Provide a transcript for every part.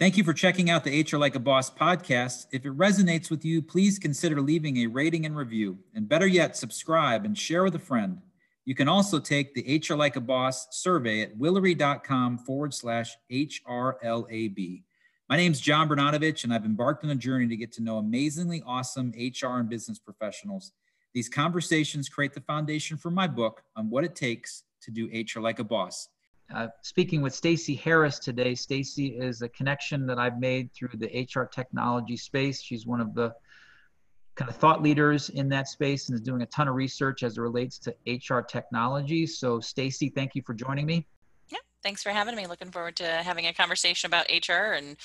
Thank you for checking out the HR Like a Boss podcast. If it resonates with you, please consider leaving a rating and review. And better yet, subscribe and share with a friend. You can also take the HR Like a Boss survey at willory.com forward slash HRLAB. My name is John Bernatovich, and I've embarked on a journey to get to know amazingly awesome HR and business professionals. These conversations create the foundation for my book on what it takes to do HR like a boss. Uh, speaking with Stacey Harris today. Stacey is a connection that I've made through the HR technology space. She's one of the kind of thought leaders in that space and is doing a ton of research as it relates to HR technology. So, Stacey, thank you for joining me. Yeah, thanks for having me. Looking forward to having a conversation about HR and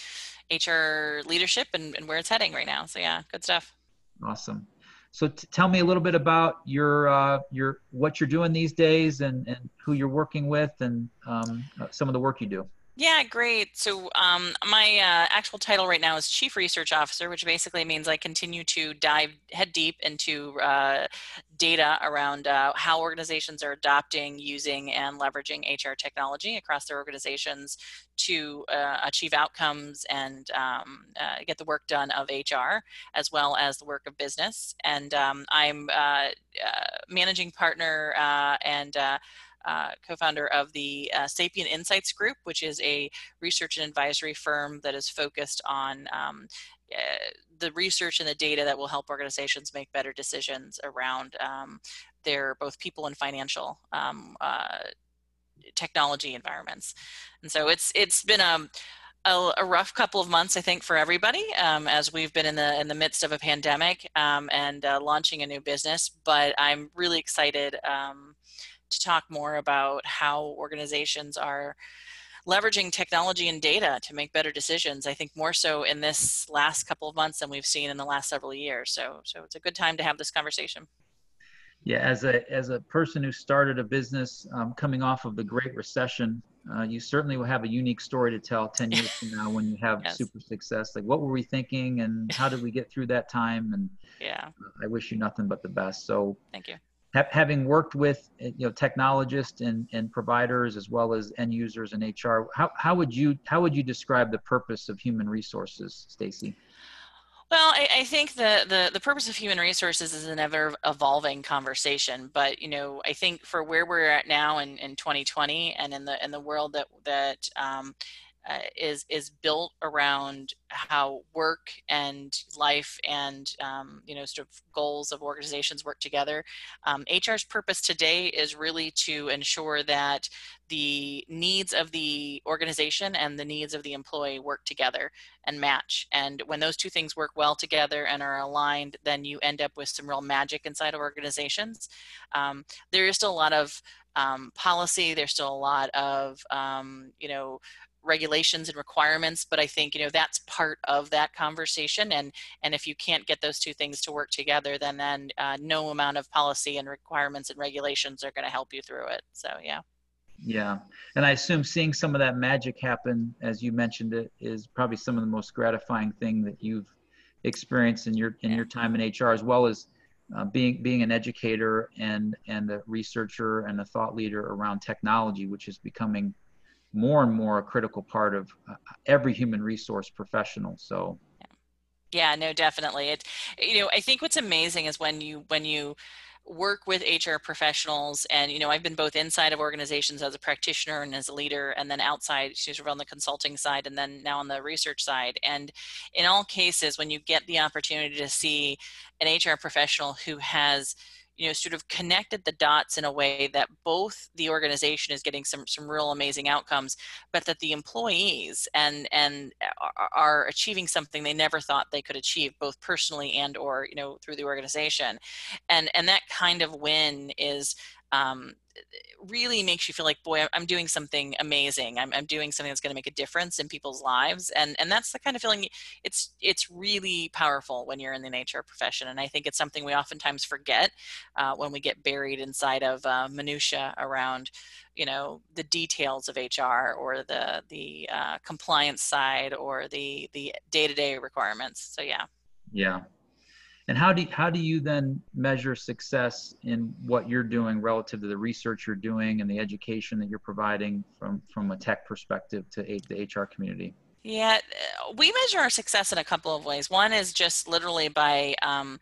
HR leadership and, and where it's heading right now. So, yeah, good stuff. Awesome. So t- tell me a little bit about your uh, your what you're doing these days and, and who you're working with and um, uh, some of the work you do. Yeah, great. So um, my uh, actual title right now is Chief Research Officer, which basically means I continue to dive head deep into uh, data around uh, how organizations are adopting, using, and leveraging HR technology across their organizations to uh, achieve outcomes and um, uh, get the work done of HR as well as the work of business. And um, I'm uh, managing partner and uh, co-founder of the uh, Sapient Insights Group, which is a research and advisory firm that is focused on um, uh, the research and the data that will help organizations make better decisions around um, their both people and financial um, uh, technology environments. And so it's it's been a um, a, a, rough couple of months, I think, for everybody, um, as we've been in the in the midst of a pandemic um, and uh, launching a new business. But I'm really excited um, to talk more about how organizations are leveraging technology and data to make better decisions. I think more so in this last couple of months than we've seen in the last several years. So, so it's a good time to have this conversation. Yeah, as a as a person who started a business um, coming off of the Great Recession, uh, you certainly will have a unique story to tell 10 years from now when you have yes. super success. Like, what were we thinking, and how did we get through that time? And yeah, I wish you nothing but the best. So, thank you ha- having worked with eh, you know technologists and, and providers as well as end users in HR, how, how would you how would you describe the purpose of human resources, Stacey? Well, I, I, think the, the the purpose of human resources is an ever evolving conversation. But you know, I think for where we're at now in, in 2020 and in the in the world that that um, uh, is is built around how work and life and um, you know sort of goals of organizations work together. Um, HR's purpose today is really to ensure that the needs of the organization and the needs of the employee work together and match. And when those two things work well together and are aligned, then you end up with some real magic inside of organizations. Um, there is still a lot of um, policy. There's still a lot of um, you know regulations and requirements but i think you know that's part of that conversation and and if you can't get those two things to work together then then uh, no amount of policy and requirements and regulations are going to help you through it so yeah yeah and i assume seeing some of that magic happen as you mentioned it is probably some of the most gratifying thing that you've experienced in your in yeah. your time in hr as well as uh, being being an educator and and a researcher and a thought leader around technology which is becoming more and more a critical part of uh, every human resource professional. So, yeah, no, definitely. It, you know, I think what's amazing is when you when you work with HR professionals and you know I've been both inside of organizations as a practitioner and as a leader and then outside she's on the consulting side and then now on the research side and in all cases when you get the opportunity to see an HR professional who has you know sort of connected the dots in a way that both the organization is getting some some real amazing outcomes but that the employees and and uh, are, are achieving something they never thought they could achieve both personally and or you know through the organization. And and that kind of win is um, really makes you feel like boy i'm doing something amazing. I'm, I'm doing something that's going to make a difference in people's lives. And and that's the kind of feeling it's it's really powerful when you're in the hr profession and i think it's something we oftentimes forget uh, when we get buried inside of uh, minutia around you know the details of hr or the the uh, compliance side or the the day-to-day requirements. So yeah. Yeah and how do you, how do you then measure success in what you're doing relative to the research you're doing and the education that you're providing from from a tech perspective to the HR community? Yeah, we measure our success in a couple of ways. One is just literally by um,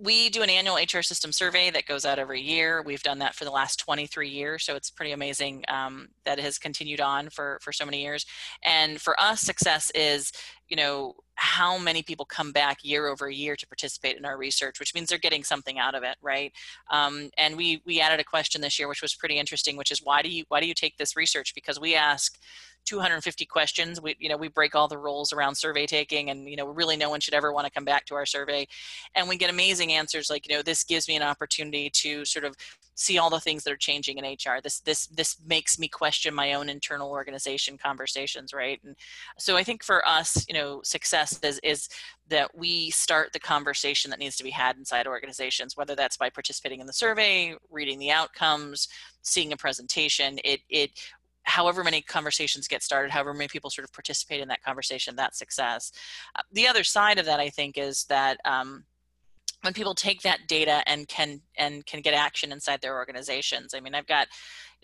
we do an annual HR system survey that goes out every year. We've done that for the last 23 years, so it's pretty amazing um, that it has continued on for for so many years. And for us, success is you know how many people come back year over year to participate in our research, which means they're getting something out of it, right? Um, and we we added a question this year, which was pretty interesting, which is why do you why do you take this research? Because we ask 250 questions. We, you know, we break all the rules around survey taking and, you know, really no one should ever want to come back to our survey. And we get amazing answers like, you know, this gives me an opportunity to sort of see all the things that are changing in HR. This, this, this makes me question my own internal organization conversations, right? And so I think for us, you know, success is, is that we start the conversation that needs to be had inside organizations, whether that's by participating in the survey, reading the outcomes, seeing a presentation. It, it however many conversations get started, however many people sort of participate in that conversation, that's success. Uh, the other side of that, I think, is that um, when people take that data and can and can get action inside their organizations. I mean, I've got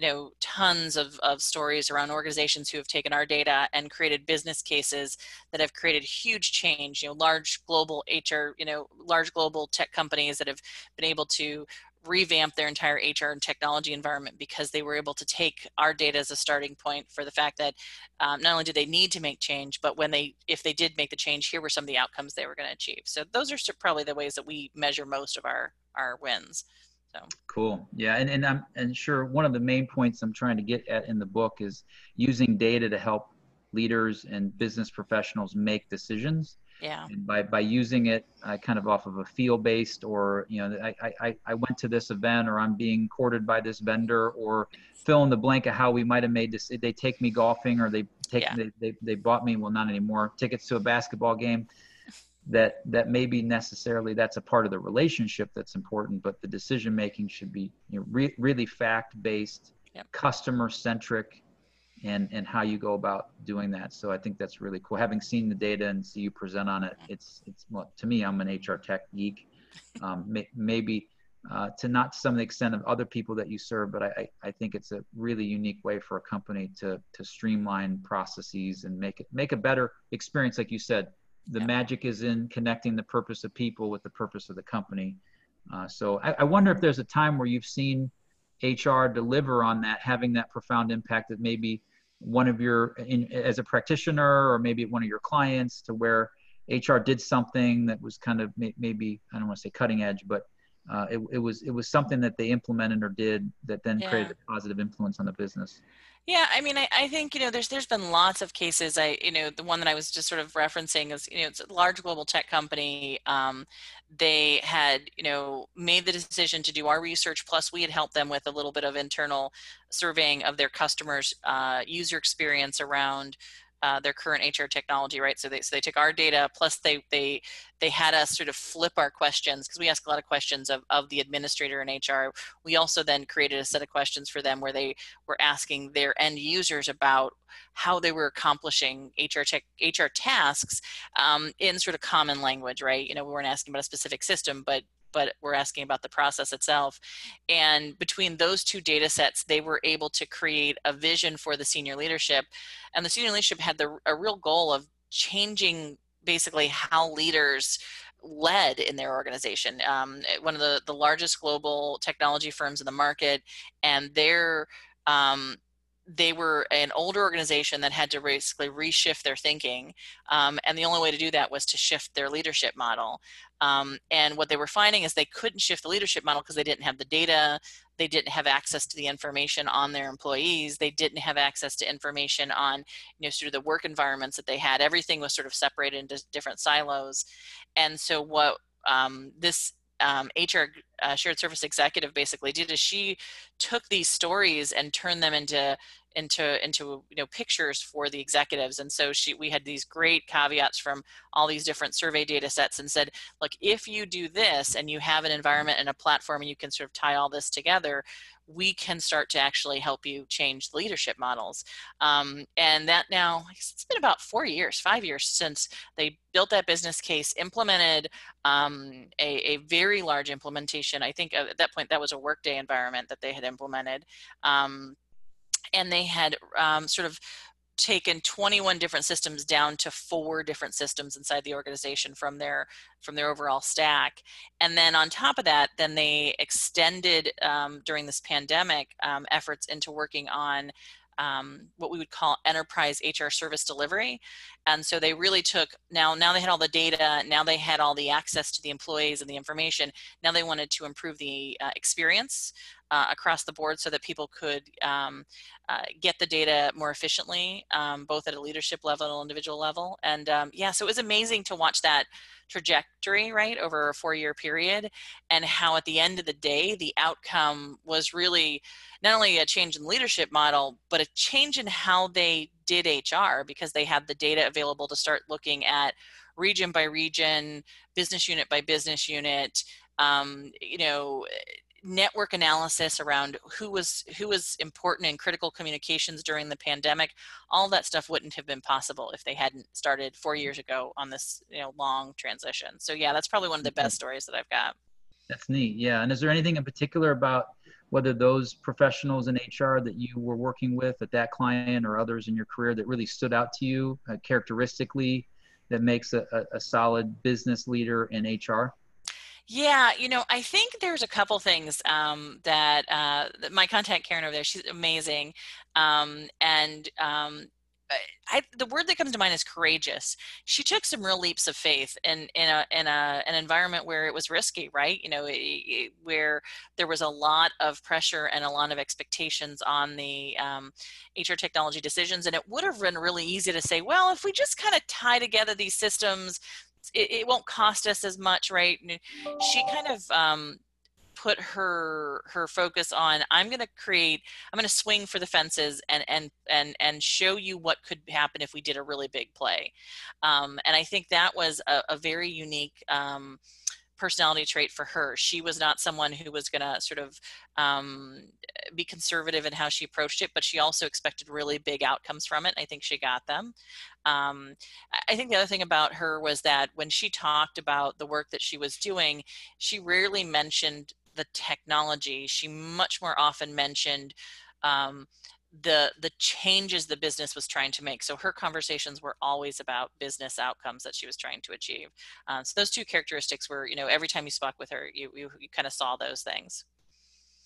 you know tons of, of stories around organizations who have taken our data and created business cases that have created huge change you know large global hr you know large global tech companies that have been able to revamp their entire HR and technology environment because they were able to take our data as a starting point for the fact that um, not only did they need to make change, but when they, if they did make the change, here were some of the outcomes they were going to achieve. So those are probably the ways that we measure most of our our wins. So cool, yeah, and and I'm and sure one of the main points I'm trying to get at in the book is using data to help leaders and business professionals make decisions yeah. And by, by using it uh, kind of off of a feel based or, you know, I, I, I went to this event or I'm being courted by this vendor or fill in the blank of how we might have made this. They take me golfing or they take, yeah. they, they, they bought me, well, not anymore, tickets to a basketball game that, that maybe necessarily that's a part of the relationship that's important, but the decision making should be you know, re- really fact based, yep. customer centric, and and how you go about doing that. So I think that's really cool. Having seen the data and see you present on it, it's it's well, to me, I'm an HR tech geek. Um, may, maybe uh, to not to some extent of other people that you serve, but I, I think it's a really unique way for a company to to streamline processes and make it make a better experience. Like you said, the yeah. magic is in connecting the purpose of people with the purpose of the company. Uh, so I, I wonder if there's a time where you've seen HR deliver on that, having that profound impact that maybe one of your in, as a practitioner or maybe one of your clients to where HR did something that was kind of may, maybe I don't want to say cutting edge, but uh, it, it was it was something that they implemented or did that then yeah. created a positive influence on the business. Yeah, I mean, I, I think you know, there's there's been lots of cases. I you know, the one that I was just sort of referencing is you know, it's a large global tech company. Um, they had you know made the decision to do our research. Plus, we had helped them with a little bit of internal surveying of their customers' uh, user experience around uh, their current HR technology, right? So they so they took our data plus they they they had us sort of flip our questions because we ask a lot of questions of, of the administrator in HR. We also then created a set of questions for them where they were asking their end users about how they were accomplishing HR tech, HR tasks um, in sort of common language, right? You know, we weren't asking about a specific system, but but we're asking about the process itself. And between those two data sets, they were able to create a vision for the senior leadership. And the senior leadership had the, a real goal of changing basically how leaders led in their organization. Um, one of the, the largest global technology firms in the market, and their um, they were an older organization that had to basically reshift their thinking. Um, and the only way to do that was to shift their leadership model. Um, and what they were finding is they couldn't shift the leadership model because they didn't have the data, they didn't have access to the information on their employees, they didn't have access to information on, you know, sort of the work environments that they had. Everything was sort of separated into different silos. And so what um, this um, HR uh, shared service executive basically did is she took these stories and turned them into into into you know pictures for the executives and so she we had these great caveats from all these different survey data sets and said look if you do this and you have an environment and a platform and you can sort of tie all this together we can start to actually help you change leadership models. Um, and that now, it's been about four years, five years since they built that business case, implemented um, a, a, very large implementation. I think at that point that was a workday environment that they had implemented. Um, and they had um, sort of taken 21 different systems down to four different systems inside the organization from their from their overall stack and then on top of that then they extended um, during this pandemic um, efforts into working on um, what we would call enterprise HR service delivery. And so they really took now now they had all the data, now they had all the access to the employees and the information. Now they wanted to improve the uh, experience uh, across the board so that people could um, uh, get the data more efficiently, um, both at a leadership level and individual level. And um, yeah, so it was amazing to watch that trajectory, right, over a four year period, and how at the end of the day, the outcome was really not only a change in leadership model, but a change in how they did HR because they had the data available to start looking at region by region, business unit by business unit, um, you know network analysis around who was who was important in critical communications during the pandemic all that stuff wouldn't have been possible if they hadn't started four years ago on this you know long transition. So yeah that's probably one of the best stories that i've got. That's neat. Yeah. And is there anything in particular about whether those professionals in hr that you were working with at that client or others in your career that really stood out to you uh, characteristically that makes a, a, a solid business leader in hr yeah, you know, I think there's a couple things um, that, uh, that my contact Karen over there, she's amazing, um, and um, I, the word that comes to mind is courageous. She took some real leaps of faith in in a in a an environment where it was risky, right? You know, it, it, where there was a lot of pressure and a lot of expectations on the um, HR technology decisions, and it would have been really easy to say, well, if we just kind of tie together these systems, it, it, won't cost us as much, right? She kind of um, put her her focus on I'm going to create I'm going to swing for the fences and and and and show you what could happen if we did a really big play, um, and I think that was a, a very unique. Um, personality trait for her. She was not someone who was going to sort of um, be conservative in how she approached it, but she also expected really big outcomes from it. I think she got them. Um, I think the other thing about her was that when she talked about the work that she was doing, she rarely mentioned the technology. She much more often mentioned um, the the changes the business was trying to make so her conversations were always about business outcomes that she was trying to achieve um, so those two characteristics were you know every time you spoke with her you, you, you kind of saw those things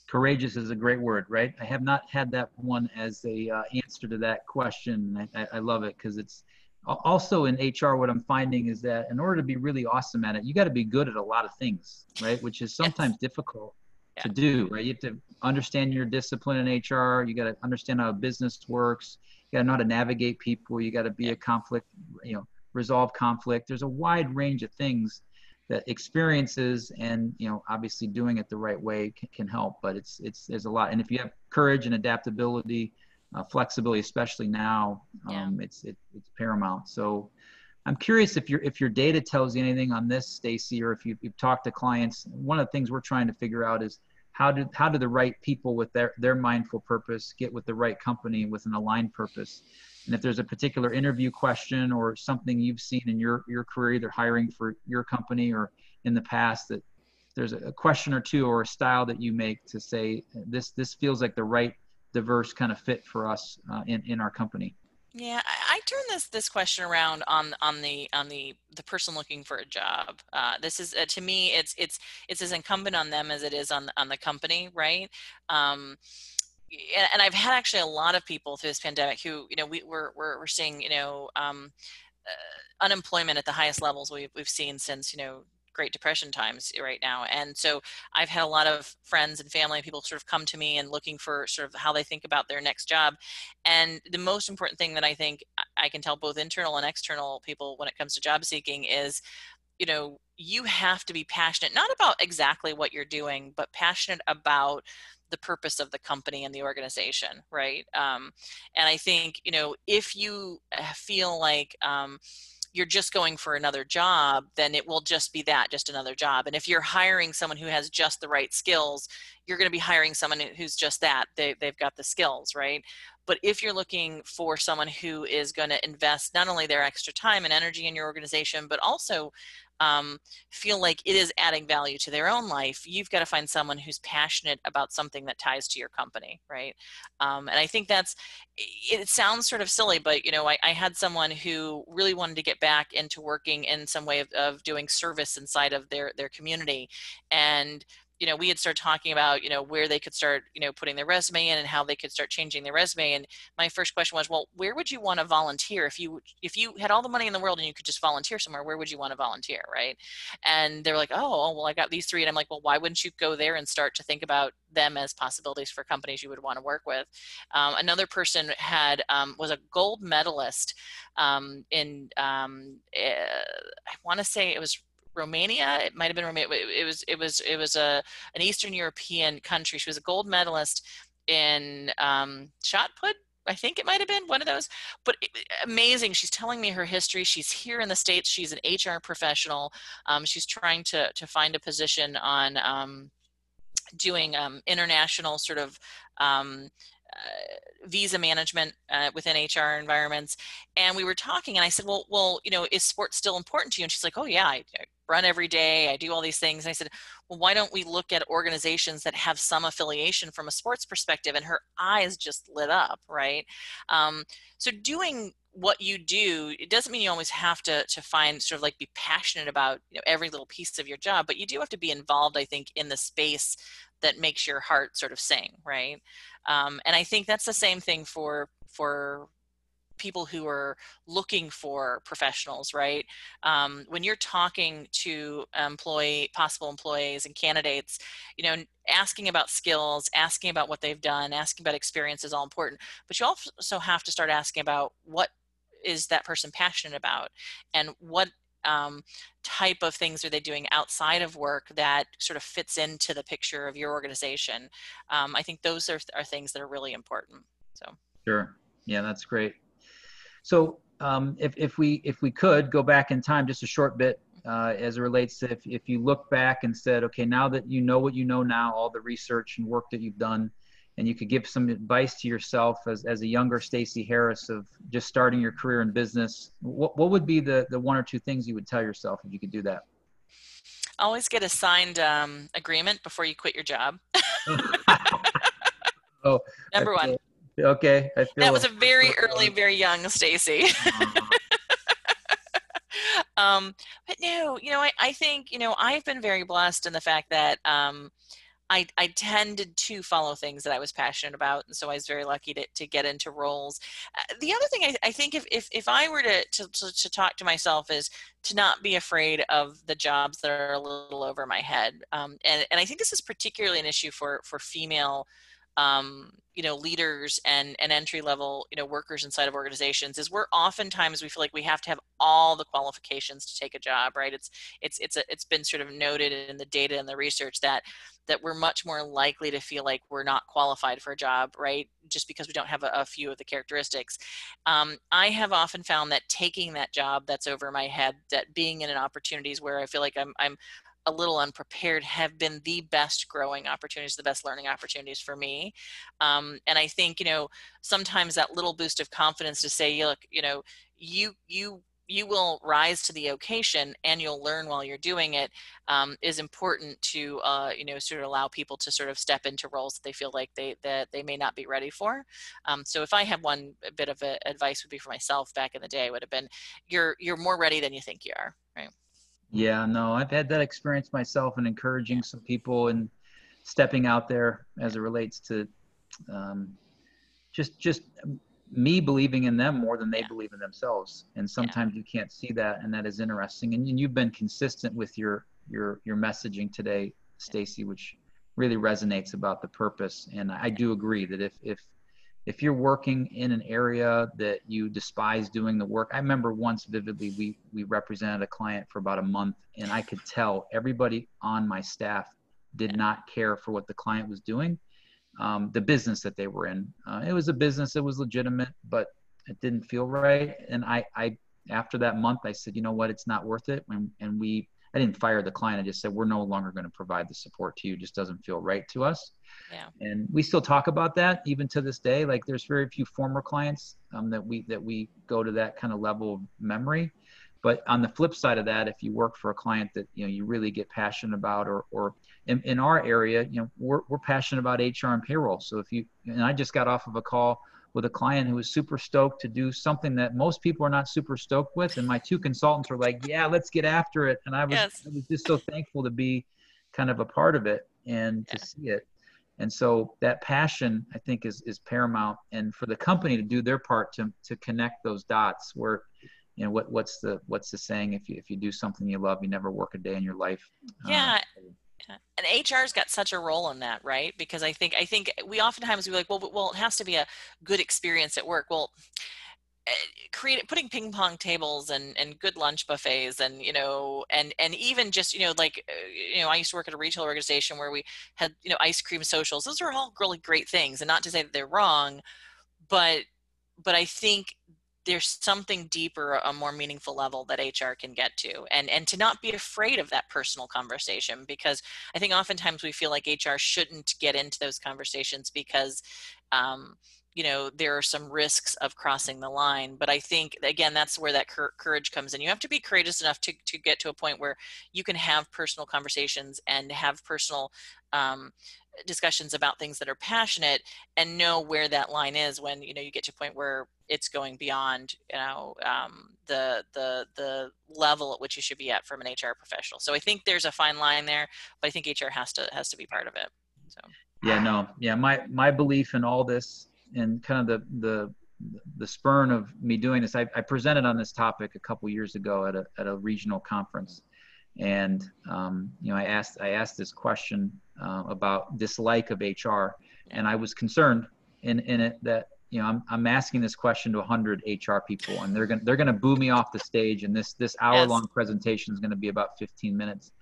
courageous is a great word right i have not had that one as a uh, answer to that question i, I love it because it's also in hr what i'm finding is that in order to be really awesome at it you got to be good at a lot of things right which is sometimes yes. difficult yeah. to do, right? You have to understand your discipline in HR. You got to understand how business works. You got to know how to navigate people. You got to be a conflict, you know, resolve conflict. There's a wide range of things that experiences and you know obviously doing it the right way can, can help. But it's it's there's a lot. And if you have courage and adaptability, uh, flexibility, especially now, um, yeah. it's it, it's paramount. So. I'm curious if your if your data tells you anything on this, Stacey, or if you, you've talked to clients. One of the things we're trying to figure out is how do how do the right people with their their mindful purpose get with the right company with an aligned purpose. And if there's a particular interview question or something you've seen in your your career, either hiring for your company or in the past, that there's a question or two or a style that you make to say this this feels like the right diverse kind of fit for us uh, in in our company. Yeah, I, I, turn this this question around on on the on the the person looking for a job. Uh, this is uh, to me, it's it's it's as incumbent on them as it is on on the company, right? Um, and, I've had actually a lot of people through this pandemic who, you know, we, we're we're, we're seeing, you know, um, uh, unemployment at the highest levels we've we've seen since you know Great Depression times right now. And so I've had a lot of friends and family people sort of come to me and looking for sort of how they think about their next job. And the most important thing that I think I can tell both internal and external people when it comes to job seeking is you know you have to be passionate not about exactly what you're doing but passionate about the purpose of the company and the organization right um, and i think you know if you uh, feel like um, you're just going for another job, then it will just be that, just another job. And if you're hiring someone who has just the right skills, you're going to be hiring someone who's just that. They, they've got the skills, right? But if you're looking for someone who is going to invest not only their extra time and energy in your organization but also um, feel like it is adding value to their own life, you've got to find someone who's passionate about something that ties to your company, right? Um, and I think that's, it sounds sort of silly, but you know, I, I, had someone who really wanted to get back into working in some way of, of doing service inside of their, their community. And you know, we had started talking about, you know, where they could start, you know, putting their resume in and how they could start changing their resume. And my first question was, well, where would you want to volunteer if you if you had all the money in the world and you could just volunteer somewhere? Where would you want to volunteer, right? And they're like, oh, well, I got these three, and I'm like, well, why wouldn't you go there and start to think about them as possibilities for companies you would want to work with? Um, another person had um, was a gold medalist um, in uh, I want to say it was Romania. It might have been Romania. It was it was it was a an Eastern European country. She was a gold medalist in um, shot put. I think it might have been one of those, but it, amazing. She's telling me her history. She's here in the states. She's an HR professional. Um, she's trying to to find a position on um, doing um, international sort of um, uh, visa management uh, within HR environments, and we were talking, and I said, "Well, well, you know, is sports still important to you?" And she's like, "Oh yeah, I, run every day. I do all these things." And I said, "Well, why don't we look at organizations that have some affiliation from a sports perspective?" And her eyes just lit up, right? Um, so doing what you do it doesn't mean you always have to to find sort of like be passionate about you know every little piece of your job but you do have to be involved i think in the space that makes your heart sort of sing right um, and i think that's the same thing for for people who are looking for professionals right? Um, when you're talking to employee possible employees and candidates you know asking about skills asking about what they've done asking about experience is all important but you also have to start asking about what is that person passionate about and what um, type of things are they doing outside of work that sort of fits into the picture of your organization. Um, i think those are, are things that are really important so. Sure. Yeah that's great so um, if, if we if we could go back in time just a short bit uh, as it relates to if, if you look back and said okay now that you know what you know now all the research and work that you've done and you could give some advice to yourself as, as a younger Stacey Harris of just starting your career in business, what, what would be the, the one or two things you would tell yourself if you could do that? Always get a signed um, agreement before you quit your job. oh, number one. Okay, that was a very early, very young. Uh-huh. um, but no, you know, I, I think you know I've been very blessed in the fact that um, I, I tended to follow things that I was passionate about, and so I was very lucky to, to get into roles. Uh, the other thing I, I think if, if, if I were to, to, to, to, talk to myself is to not be afraid of the jobs that are a little over my head. Um, and, and I think this is particularly an issue for, for female um, you know leaders and and entry level you know workers inside of organizations is we're oftentimes we feel like we have to have all the qualifications to take a job right? It's it's it's a, it's been sort of noted in the data and the research that that we're much more likely to feel like we're not qualified for a job right? Just because we don't have a, a few of the characteristics. Um, i have often found that taking that job that's over my head that being in an opportunities where i feel like i'm i'm a little unprepared have been the best growing opportunities, the best learning opportunities for me. Um, and I think, you know, sometimes that little boost of confidence to say, look, you know, you, you, you will rise to the occasion and you'll learn while you're doing it um, is important to uh, you know sort of allow people to sort of step into roles that they feel like they that they may not be ready for um, so if i have one bit of advice would be for myself back in the day would have been you're you're more ready than you think you are right yeah, no, I've had that experience myself and encouraging some people and stepping out there as it relates to um, just just me believing in them more than they yeah. believe in themselves. And sometimes yeah. you can't see that, and that is interesting. And, and you've been consistent with your your your messaging today, Stacey, which really resonates about the purpose. And I do agree that if if if you're working in an area that you despise doing the work i remember once vividly we we represented a client for about a month and i could tell everybody on my staff did not care for what the client was doing um, the business that they were in. Uh, it was a business that was legitimate but it didn't feel right. And i i after that month i said you know what? It's not worth it. And, and we I didn't fire the client. I just said we're no longer going to provide the support to you. It just doesn't feel right to us. Yeah. And we still talk about that even to this day. Like there's very few former clients um, that we that we go to that kind of level of memory. But on the flip side of that, if you work for a client that you know you really get passionate about, or or in, in our area, you know we're we're passionate about HR and payroll. So if you and I just got off of a call with a client who was super stoked to do something that most people are not super stoked with. And my two consultants were like, yeah, let's get after it. And I was, Yes. I was just so thankful to be kind of a part of it and to see it. And so that passion, I think, is, is paramount. And for the company to do their part to, to connect those dots where, you know, what, what's the, what's the saying? If you, if you do something you love, you never work a day in your life. Uh, Yeah. And HR's got such a role in that, right? Because I think I think we oftentimes we like, well, well, it has to be a good experience at work. Well, eh, create putting ping pong tables and and good lunch buffets and you know and and even just you know like uh, you know I used to work at a retail organization where we had you know ice cream socials. Those are all really great things, and not to say that they're wrong, but but I think there's something deeper a more meaningful level that hr can get to and and to not be afraid of that personal conversation because i think oftentimes we feel like hr shouldn't get into those conversations because um, you know there are some risks of crossing the line but i think again that's where that cour- courage comes in. You have to be courageous enough to, to get to a point where you can have personal conversations and have personal um, discussions about things that are passionate and know where that line is when you know you get to a point where it's going beyond you know um, the the the level at which you should be at from an hr professional. So i think there's a fine line there but i think hr has to has to be part of it so. Yeah no. Yeah my my belief in all this and kind of the the the spurn of me doing this i, I presented on this topic a couple years ago at a, at a regional conference. And um, you know i asked i asked this question uh, about dislike of hr and i was concerned in in it that you know i'm, I'm asking this question to 100 hr people and they're going to they're to boo me off the stage and this this hour long presentation is going to be about 15 minutes.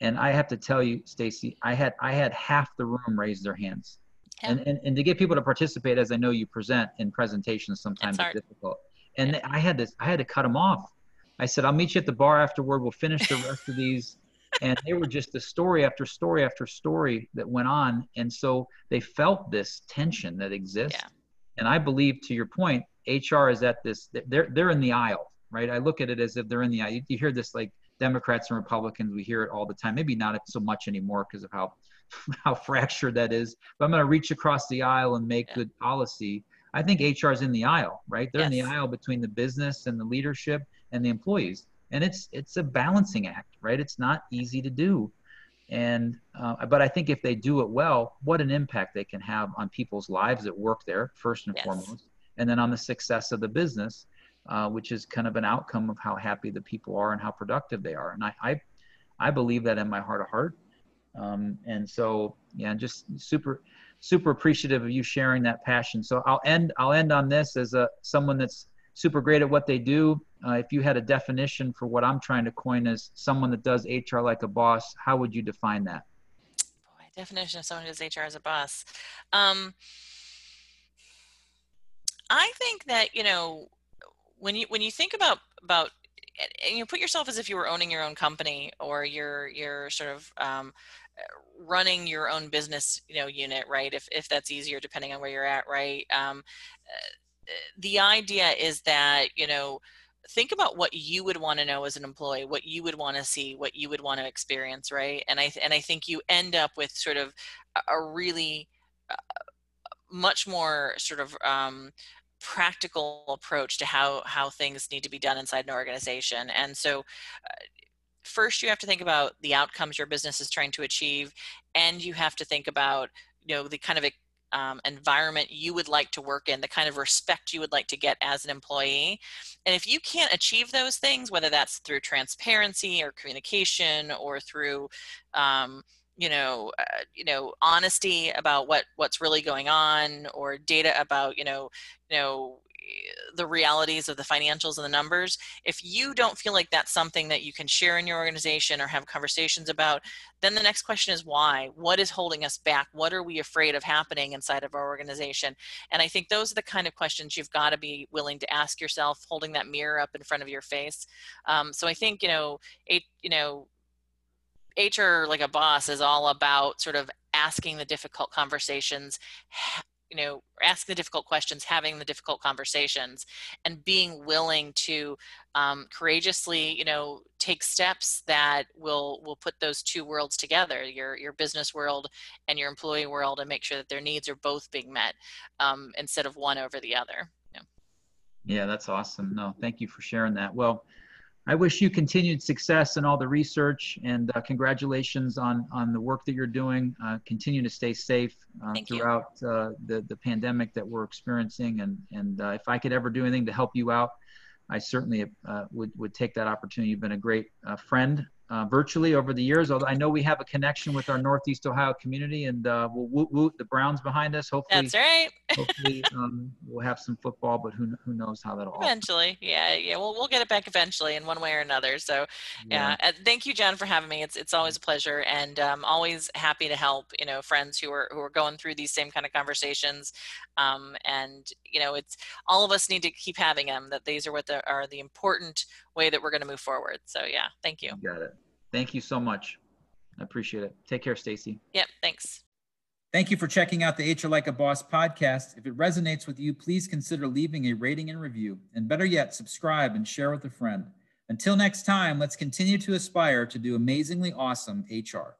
And i have to tell you stacey i had i had half the room raise their hands Yeah. and, and and to get people to participate as i know you present in presentations sometimes It's difficult. And Yeah. i had this i had to cut them off. I said i'll meet you at the bar afterward. We'll finish the rest of these. And they were just the story after story after story that went on. And so they felt this tension that exists. Yeah. and i believe to your point hr is at this they're they're in the aisle right? I look at it as if they're in the aisle. You, you hear this like democrats and republicans we hear it all the time. Maybe not so much anymore because of how how fractured that is. But i'm going to reach across the aisle and make Yeah. good policy i think hr is in the aisle right? They're in the aisle between the business and the leadership and the employees. And it's it's a balancing act right? It's not easy to do. And uh, but i think if they do it well what an impact they can have on people's lives that work there first and Yes. foremost and then on the success of the business uh, which is kind of an outcome of how happy the people are and how productive they are. And i i, I believe that in my heart of heart um, and so yeah just super super appreciative of you sharing that passion. So i'll end i'll end on this as a someone that's super great at what they do. Uh, if you had a definition for what i'm trying to coin as someone that does hr like a boss how would you define that? Boy definition of someone who does hr as a boss. Um, i think that you know when you when you think about about and you put yourself as if you were owning your own company or you're you're sort of um, running your own business you know unit right if if that's easier depending on where you're at right? Um, uh, the idea is that you know think about what you would want to know as an employee what you would want to see what you would want to experience right? And i and i think you end up with sort of a, a really uh, much more sort of um, practical approach to how how things need to be done inside an organization. And so uh, first you have to think about the outcomes your business is trying to achieve and you have to think about you know the kind of um, environment you would like to work in the kind of respect you would like to get as an employee. And if you can't achieve those things whether that's through transparency or communication or through um, you know uh, you know honesty about what what's really going on or data about you know you know the realities of the financials and the numbers if you don't feel like that's something that you can share in your organization or have conversations about then the next question is why? What is holding us back? What are we afraid of happening inside of our organization? And i think those are the kind of questions you've got to be willing to ask yourself holding that mirror up in front of your face. Um, so i think you know it you know HR like a boss is all about sort of asking the difficult conversations, you know, asking the difficult questions, having the difficult conversations, and being willing to um, courageously, you know, take steps that will will put those two worlds together, your your business world and your employee world, and make sure that their needs are both being met um, instead of one over the other. Yeah. Yeah, that's awesome. No, thank you for sharing that. Well, I wish you continued success in all the research and uh, congratulations on on the work that you're doing. Uh, continue to stay safe uh, throughout uh, the the pandemic that we're experiencing. And and uh, if I could ever do anything to help you out, I certainly uh, would would take that opportunity. You've been a great uh, friend uh, virtually over the years. Although I know we have a connection with our Northeast Ohio community, and uh, we'll woot woot the Browns behind us. Hopefully, That's right. hopefully um, we'll have some football, but who who knows how that'll all. Eventually, yeah, yeah. We'll we'll get it back eventually in one way or another. So yeah, uh, thank you, John, for having me. It's it's always a pleasure, and um, always happy to help. You know, friends who are who are going through these same kind of conversations, um, and you know, it's all of us need to keep having them. That these are what the, are the important way that we're going to move forward. So yeah, thank you. You got it. Thank you so much. I appreciate it. Take care, Stacey. Yep, thanks. Thank you for checking out the HR Like a Boss podcast. If it resonates with you, please consider leaving a rating and review. And better yet, subscribe and share with a friend. Until next time, let's continue to aspire to do amazingly awesome HR.